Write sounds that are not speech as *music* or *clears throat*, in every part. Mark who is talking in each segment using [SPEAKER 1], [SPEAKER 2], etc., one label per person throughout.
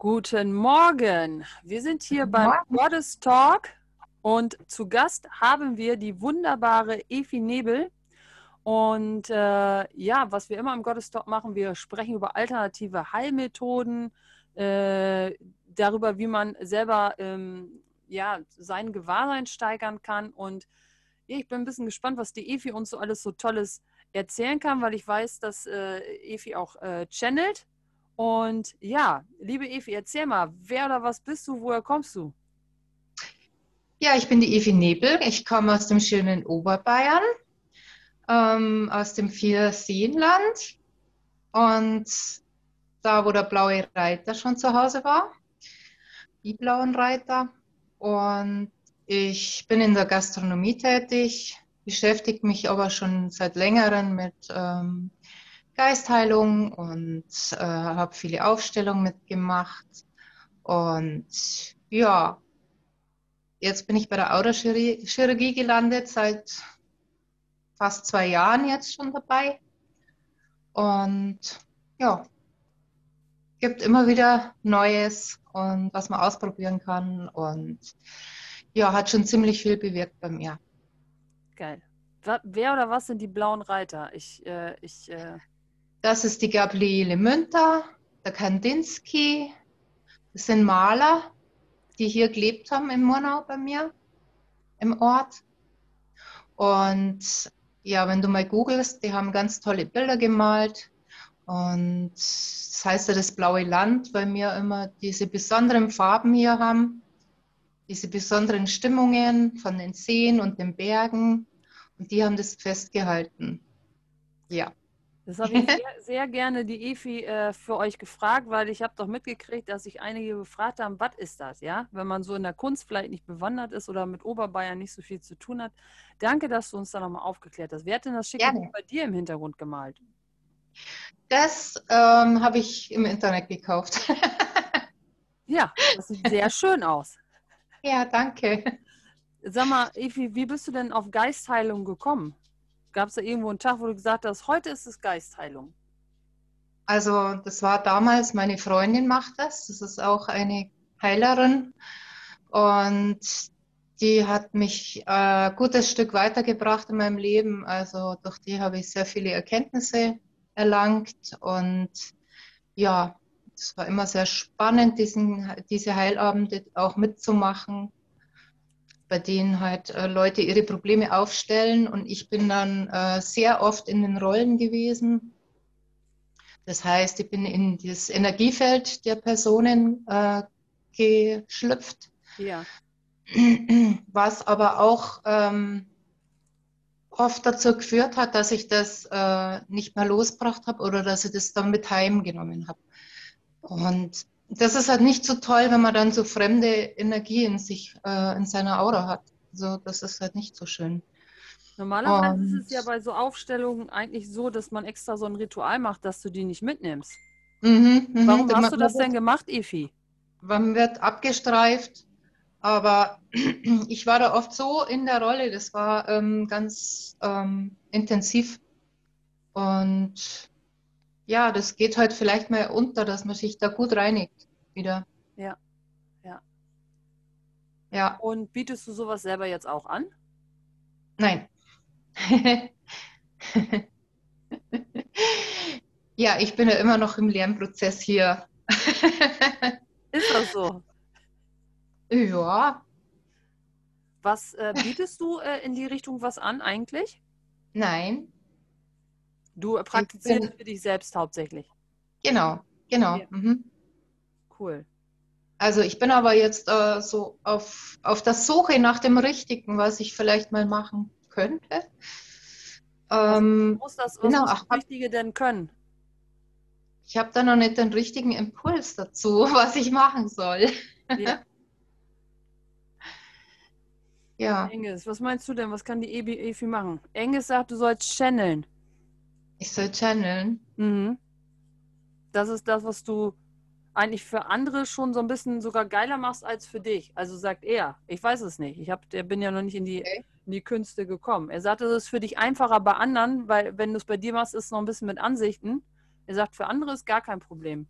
[SPEAKER 1] Guten Morgen. Wir sind hier beim. Goddess Talk und zu Gast haben wir die wunderbare Efi Nebel. Und äh, ja, was wir immer im Goddess Talk machen, wir sprechen über alternative Heilmethoden, äh, darüber, wie man selber ähm, ja, sein Gewahrsein steigern kann. Und ja, ich bin ein bisschen gespannt, was die Efi uns so alles so Tolles erzählen kann, weil ich weiß, dass äh, Efi auch äh, channelt. Und ja, liebe Evi, erzähl mal, wer oder was bist du, woher kommst du?
[SPEAKER 2] Ja, ich bin die Evi Nebel. Ich komme aus dem schönen Oberbayern, ähm, aus dem Vierseenland. Und da, wo der blaue Reiter schon zu Hause war, die blauen Reiter. Und ich bin in der Gastronomie tätig, beschäftige mich aber schon seit längerem mit ähm, Geistheilung und äh, habe viele Aufstellungen mitgemacht. Und ja, jetzt bin ich bei der Autochirurgie gelandet, seit fast zwei Jahren jetzt schon dabei. Und ja, gibt immer wieder Neues und was man ausprobieren kann. Und ja, hat schon ziemlich viel bewirkt bei mir.
[SPEAKER 1] Geil. Wer oder was sind die blauen Reiter? Ich, äh, ich, äh,
[SPEAKER 2] Das ist die Gabriele Münter, der Kandinsky. Das sind Maler, die hier gelebt haben in Murnau bei mir im Ort. Und ja, wenn du mal googelst, die haben ganz tolle Bilder gemalt. Und das heißt ja das blaue Land, weil wir immer diese besonderen Farben hier haben, diese besonderen Stimmungen von den Seen und den Bergen. Und die haben das festgehalten. Ja.
[SPEAKER 1] Das habe ich sehr, sehr gerne die Efi äh, für euch gefragt, weil ich habe doch mitgekriegt, dass sich einige gefragt haben, was ist das, ja? Wenn man so in der Kunst vielleicht nicht bewandert ist oder mit Oberbayern nicht so viel zu tun hat. Danke, dass du uns da nochmal aufgeklärt hast. Wer hat denn das schicke
[SPEAKER 2] Gerne.
[SPEAKER 1] Bei dir im Hintergrund gemalt?
[SPEAKER 2] Das ähm, habe ich im Internet gekauft. *laughs*
[SPEAKER 1] Ja, das sieht sehr schön aus.
[SPEAKER 2] ja, danke.
[SPEAKER 1] Sag mal, Evi, wie bist du denn auf Geistheilung gekommen? Gab es da irgendwo einen Tag, wo du gesagt hast, heute ist es Geistheilung?
[SPEAKER 2] Also das war damals, meine Freundin macht das. Das ist auch eine Heilerin. Und die hat mich äh, ein gutes Stück weitergebracht in meinem Leben. Also durch die habe ich sehr viele Erkenntnisse erlangt. Und ja, es war immer sehr spannend, diesen, diese Heilabende auch mitzumachen, bei denen halt äh, Leute ihre Probleme aufstellen. Und ich bin dann äh, sehr oft in den Rollen gewesen. Das heißt, ich bin in das Energiefeld der Personen äh, geschlüpft,
[SPEAKER 1] Ja.
[SPEAKER 2] was aber auch ähm, oft dazu geführt hat, dass ich das äh, nicht mehr losgebracht habe oder dass ich das dann mit heimgenommen habe. Und das ist halt nicht so toll, wenn man dann so fremde Energie in sich, äh, in seiner Aura hat. Also das ist halt nicht so schön.
[SPEAKER 1] Normalerweise ist es
[SPEAKER 2] Und-
[SPEAKER 1] ja bei so Aufstellungen eigentlich so, dass man extra so ein Ritual macht, dass du die nicht mitnimmst.
[SPEAKER 2] Mhm, mhm.
[SPEAKER 1] Warum hast du das denn gemacht, Efi?
[SPEAKER 2] man wird abgestreift, aber *clears throat* ich war da oft so in der Rolle, das war ähm, ganz ähm, intensiv. Und ja, das geht halt vielleicht mal unter, dass man sich da gut reinigt wieder.
[SPEAKER 1] Ja, ja.
[SPEAKER 2] Ja,
[SPEAKER 1] Und bietest du sowas selber jetzt auch an?
[SPEAKER 2] nein. *laughs* Ja, ich bin ja immer noch im Lernprozess hier. *laughs*
[SPEAKER 1] Ist das so?
[SPEAKER 2] Ja,
[SPEAKER 1] Was äh, bietest du äh, in die Richtung was an eigentlich?
[SPEAKER 2] nein,
[SPEAKER 1] Du praktizierst für dich selbst hauptsächlich.
[SPEAKER 2] genau, genau.
[SPEAKER 1] Ja.
[SPEAKER 2] Mhm.
[SPEAKER 1] Cool.
[SPEAKER 2] Also ich bin aber jetzt äh, so auf, auf der Suche nach dem Richtigen, was ich vielleicht mal machen könnte. Ähm,
[SPEAKER 1] Muss das, was
[SPEAKER 2] Genau,
[SPEAKER 1] muss das Richtige denn können?
[SPEAKER 2] ich habe da noch nicht den richtigen Impuls dazu, *laughs* was ich machen soll.
[SPEAKER 1] Ja.
[SPEAKER 2] Ja,
[SPEAKER 1] Engels, was meinst du denn? Was kann die Ebi, Efi machen? Engels sagt, du sollst channeln.
[SPEAKER 2] Ich soll channeln.
[SPEAKER 1] Mhm. Das ist das, was du eigentlich für andere schon so ein bisschen sogar geiler machst als für dich. Also sagt er. Ich weiß es nicht. Ich hab, der bin ja noch nicht in die,
[SPEAKER 2] Okay.
[SPEAKER 1] in die Künste gekommen. Er sagt, es ist für dich einfacher bei anderen, weil wenn du es bei dir machst, ist es noch ein bisschen mit Ansichten. Er sagt, für andere ist gar kein Problem.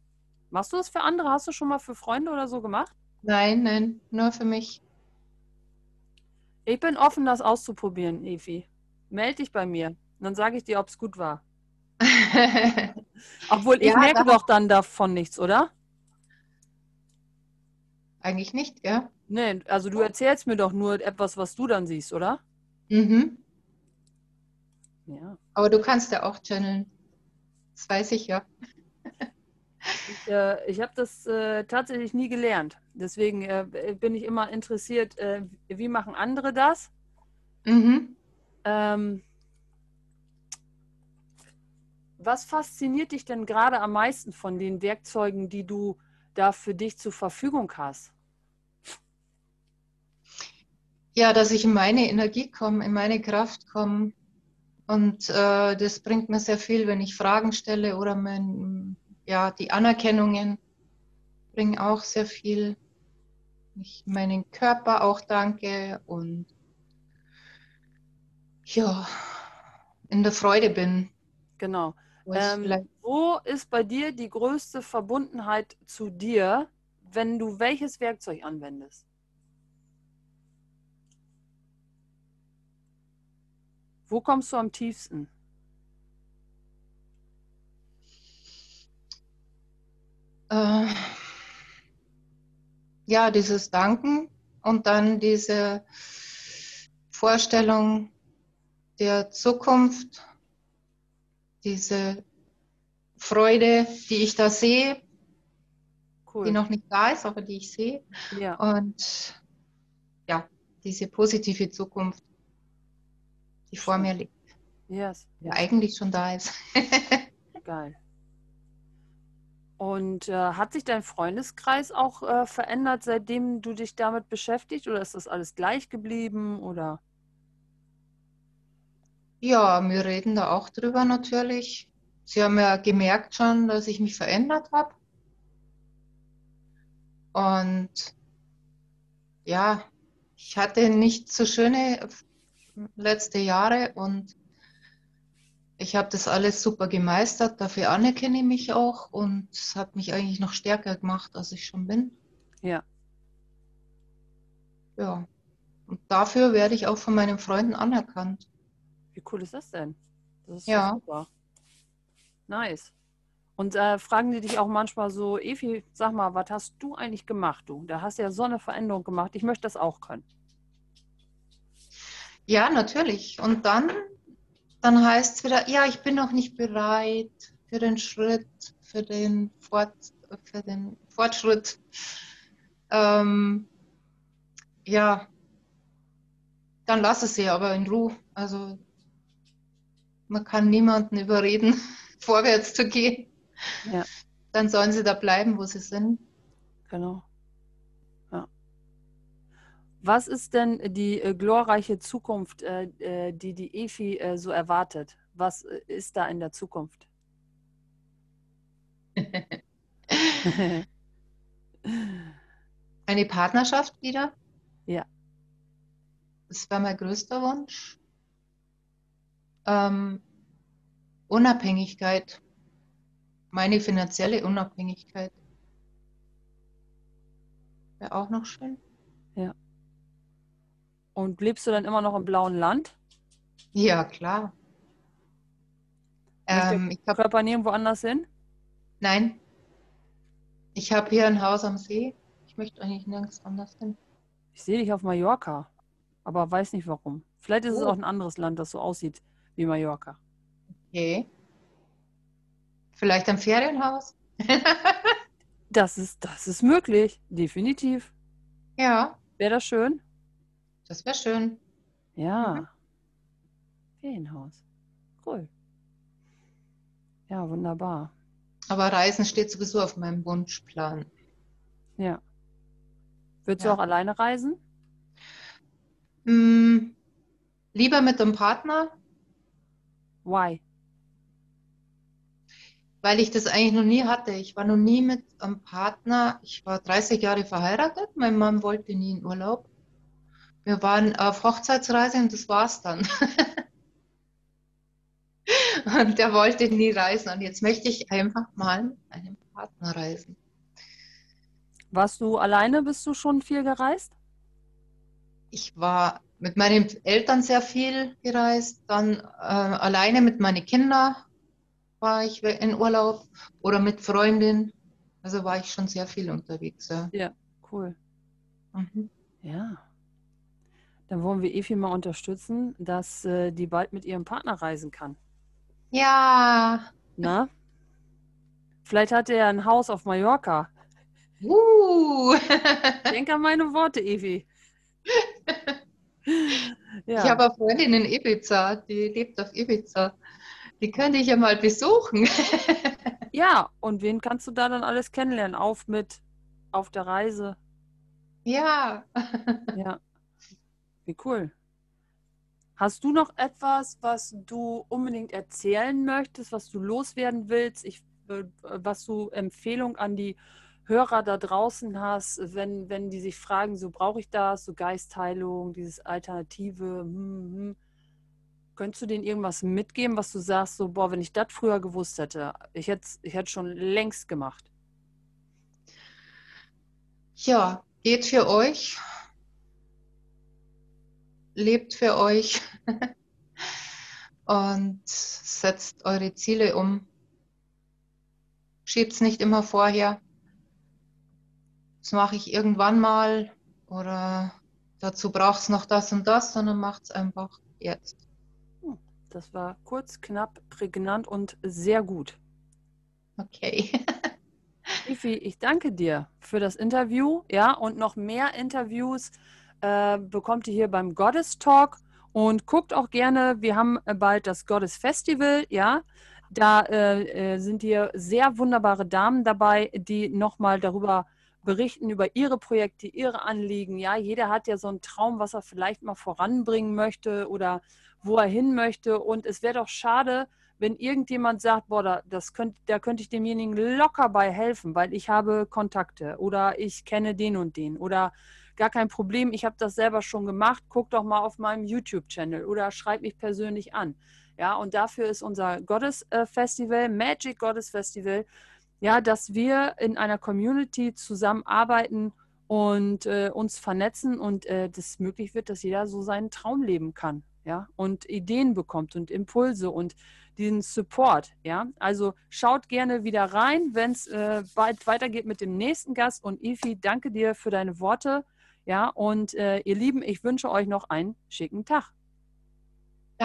[SPEAKER 1] Machst du das für andere? Hast du schon mal für Freunde oder so gemacht?
[SPEAKER 2] Nein, nein, nur für mich.
[SPEAKER 1] Ich bin offen, das auszuprobieren, Evi. Meld dich bei mir. Dann sage ich dir, ob es gut war. *laughs* Obwohl, ich
[SPEAKER 2] Ja,
[SPEAKER 1] merke doch dann davon nichts, oder?
[SPEAKER 2] Eigentlich nicht, ja?
[SPEAKER 1] Nee, also du erzählst mir doch nur etwas, was du dann siehst, oder?
[SPEAKER 2] Mhm.
[SPEAKER 1] Ja.
[SPEAKER 2] Aber du kannst ja auch channeln. Das weiß ich ja. *laughs*
[SPEAKER 1] Ich, äh, ich habe das äh, tatsächlich nie gelernt. Deswegen äh, bin ich immer interessiert, äh, wie machen andere das?
[SPEAKER 2] Mhm.
[SPEAKER 1] Ähm, was fasziniert dich denn gerade am meisten von den Werkzeugen, die du da für dich zur Verfügung hast?
[SPEAKER 2] Ja, dass ich in meine Energie komme, in meine Kraft komme. Und äh, das bringt mir sehr viel, wenn ich Fragen stelle oder mein, ja, die Anerkennungen bringen auch sehr viel. Ich meinen Körper auch danke und ja, in der Freude bin.
[SPEAKER 1] Genau. Ähm, wo ist bei dir die größte Verbundenheit zu dir, wenn du welches Werkzeug anwendest? Wo kommst du am tiefsten?
[SPEAKER 2] äh, ja, dieses Danken und dann diese Vorstellung der Zukunft, diese Freude, die ich da sehe, die
[SPEAKER 1] Cool.
[SPEAKER 2] noch nicht da ist, aber die ich sehe.
[SPEAKER 1] Ja,
[SPEAKER 2] Und ja, diese positive Zukunft, die vor
[SPEAKER 1] Schön.
[SPEAKER 2] mir liegt,
[SPEAKER 1] yes.
[SPEAKER 2] ja eigentlich schon da ist. *laughs*
[SPEAKER 1] Geil. Und äh, hat sich dein Freundeskreis auch äh, verändert, seitdem du dich damit beschäftigst? Oder ist das alles gleich geblieben? Oder?
[SPEAKER 2] Ja, wir reden da auch drüber natürlich. Sie haben ja gemerkt schon, dass ich mich verändert habe. Und ja, ich hatte nicht so schöne letzte Jahre und ich habe das alles super gemeistert. Dafür anerkenne ich mich auch und es hat mich eigentlich noch stärker gemacht, als ich schon bin.
[SPEAKER 1] Ja.
[SPEAKER 2] Ja. Und dafür werde ich auch von meinen Freunden anerkannt.
[SPEAKER 1] Wie cool ist das denn? Das ist
[SPEAKER 2] Ja.
[SPEAKER 1] super. Nice. Und äh, fragen die dich auch manchmal so, Evi, sag mal, was hast du eigentlich gemacht, du? Da hast du ja so eine Veränderung gemacht. Ich möchte das auch können.
[SPEAKER 2] Ja, natürlich. Und dann, dann heißt es wieder, ja, ich bin noch nicht bereit für den Schritt, für den, Fort, für den Fortschritt. Ähm, ja, dann lass es sie aber in Ruhe. Also man kann niemanden überreden, *laughs* vorwärts zu gehen.
[SPEAKER 1] Ja.
[SPEAKER 2] Dann sollen sie da bleiben, wo sie sind.
[SPEAKER 1] Genau. Ja. Was ist denn die äh, glorreiche Zukunft, äh, äh, die die Efi äh, so erwartet? Was äh, ist da in der Zukunft? *laughs*
[SPEAKER 2] Eine Partnerschaft wieder?
[SPEAKER 1] Ja.
[SPEAKER 2] Das war mein größter Wunsch. Ähm, Unabhängigkeit. Meine finanzielle Unabhängigkeit. Wäre auch noch schön.
[SPEAKER 1] Und lebst du dann immer noch im blauen Land?
[SPEAKER 2] Ja, klar. Ähm, ich hab,
[SPEAKER 1] Körper nirgendwo anders hin?
[SPEAKER 2] nein. Ich habe hier ein Haus am See. Ich möchte eigentlich nirgends anders hin.
[SPEAKER 1] Ich sehe dich auf Mallorca, aber weiß nicht warum. Vielleicht ist es
[SPEAKER 2] Oh.
[SPEAKER 1] auch ein anderes Land, das so aussieht wie Mallorca.
[SPEAKER 2] Okay. Vielleicht ein Ferienhaus? *laughs*
[SPEAKER 1] Das ist, das ist möglich, definitiv.
[SPEAKER 2] Ja,
[SPEAKER 1] Wäre das schön?
[SPEAKER 2] das wäre schön.
[SPEAKER 1] Ja.
[SPEAKER 2] Mhm.
[SPEAKER 1] Ferienhaus. Cool. Ja, wunderbar.
[SPEAKER 2] Aber Reisen steht sowieso auf meinem Wunschplan.
[SPEAKER 1] Ja. Würdest
[SPEAKER 2] Ja.
[SPEAKER 1] du auch alleine reisen?
[SPEAKER 2] Hm, lieber mit einem Partner,
[SPEAKER 1] Why?
[SPEAKER 2] weil ich das eigentlich noch nie hatte. Ich war noch nie mit einem Partner. Ich war 30 Jahre verheiratet. Mein Mann wollte nie in Urlaub. Wir waren auf Hochzeitsreise und das war's dann. *laughs* Und der wollte nie reisen. Und jetzt möchte ich einfach mal mit einem Partnerreisen.
[SPEAKER 1] Warst du alleine? Bist du schon viel gereist?
[SPEAKER 2] Ich war mit meinen Eltern sehr viel gereist, dann äh, alleine mit meinen Kindern war ich in Urlaub oder mit Freundin. Also war ich schon sehr viel unterwegs. Ja,
[SPEAKER 1] ja cool. Mhm. Ja. Dann wollen wir Efi mal unterstützen, dass äh, die bald mit ihrem Partner reisen kann.
[SPEAKER 2] Ja.
[SPEAKER 1] Na? Vielleicht hat er ein Haus auf Mallorca.
[SPEAKER 2] Uh. *laughs*
[SPEAKER 1] Denk an meine Worte, Evi. *laughs* *laughs*
[SPEAKER 2] ja. Ich habe eine Freundin in Ibiza, die lebt auf Ibiza. Die könnte ich ja mal besuchen. *laughs*
[SPEAKER 1] ja, und wen kannst du da dann alles kennenlernen? Auf mit auf der Reise.
[SPEAKER 2] Ja. *laughs*
[SPEAKER 1] ja. Wie cool. Hast du noch etwas, was du unbedingt erzählen möchtest, was du loswerden willst? Ich, äh, was du Empfehlung an die Hörer da draußen hast, wenn, wenn die sich fragen, so brauche ich das, so Geistheilung, dieses Alternative, hm, hm. könntest du denen irgendwas mitgeben, was du sagst, so, boah, wenn ich das früher gewusst hätte, ich hätte es ich hätte schon längst gemacht.
[SPEAKER 2] Ja, geht für euch, lebt für euch *laughs* und setzt eure Ziele um. Schiebt es nicht immer vorher das mache ich irgendwann mal oder dazu braucht es noch das und das, sondern macht es einfach jetzt.
[SPEAKER 1] Das war kurz, knapp, prägnant und sehr gut.
[SPEAKER 2] Okay. *laughs*
[SPEAKER 1] Ifi, ich danke dir für das Interview. Ja, und noch mehr Interviews äh, bekommt ihr hier beim Goddess Talk. Und guckt auch gerne, wir haben bald das Goddess Festival, ja. Da äh, äh sind hier sehr wunderbare Damen dabei, die nochmal darüber berichten über ihre Projekte, ihre Anliegen. Ja, jeder hat ja so einen Traum, was er vielleicht mal voranbringen möchte oder wo er hin möchte. Und es wäre doch schade, wenn irgendjemand sagt, boah, das könnt, da könnte ich demjenigen locker bei helfen, weil ich habe Kontakte oder ich kenne den und den oder gar kein Problem, ich habe das selber schon gemacht, guck doch mal auf meinem YouTube-Channel oder schreib mich persönlich an. Ja, und dafür ist unser Goddess äh, Festival, Magic Goddess Festival, ja, dass wir in einer Community zusammenarbeiten und äh, uns vernetzen und äh, das möglich wird, dass jeder so seinen Traum leben kann, ja, und Ideen bekommt und Impulse und diesen Support, ja. Also schaut gerne wieder rein, wenn es äh, bald weitergeht mit dem nächsten Gast und Ifi, danke dir für deine Worte, ja, und äh, ihr Lieben, ich wünsche euch noch einen schicken Tag.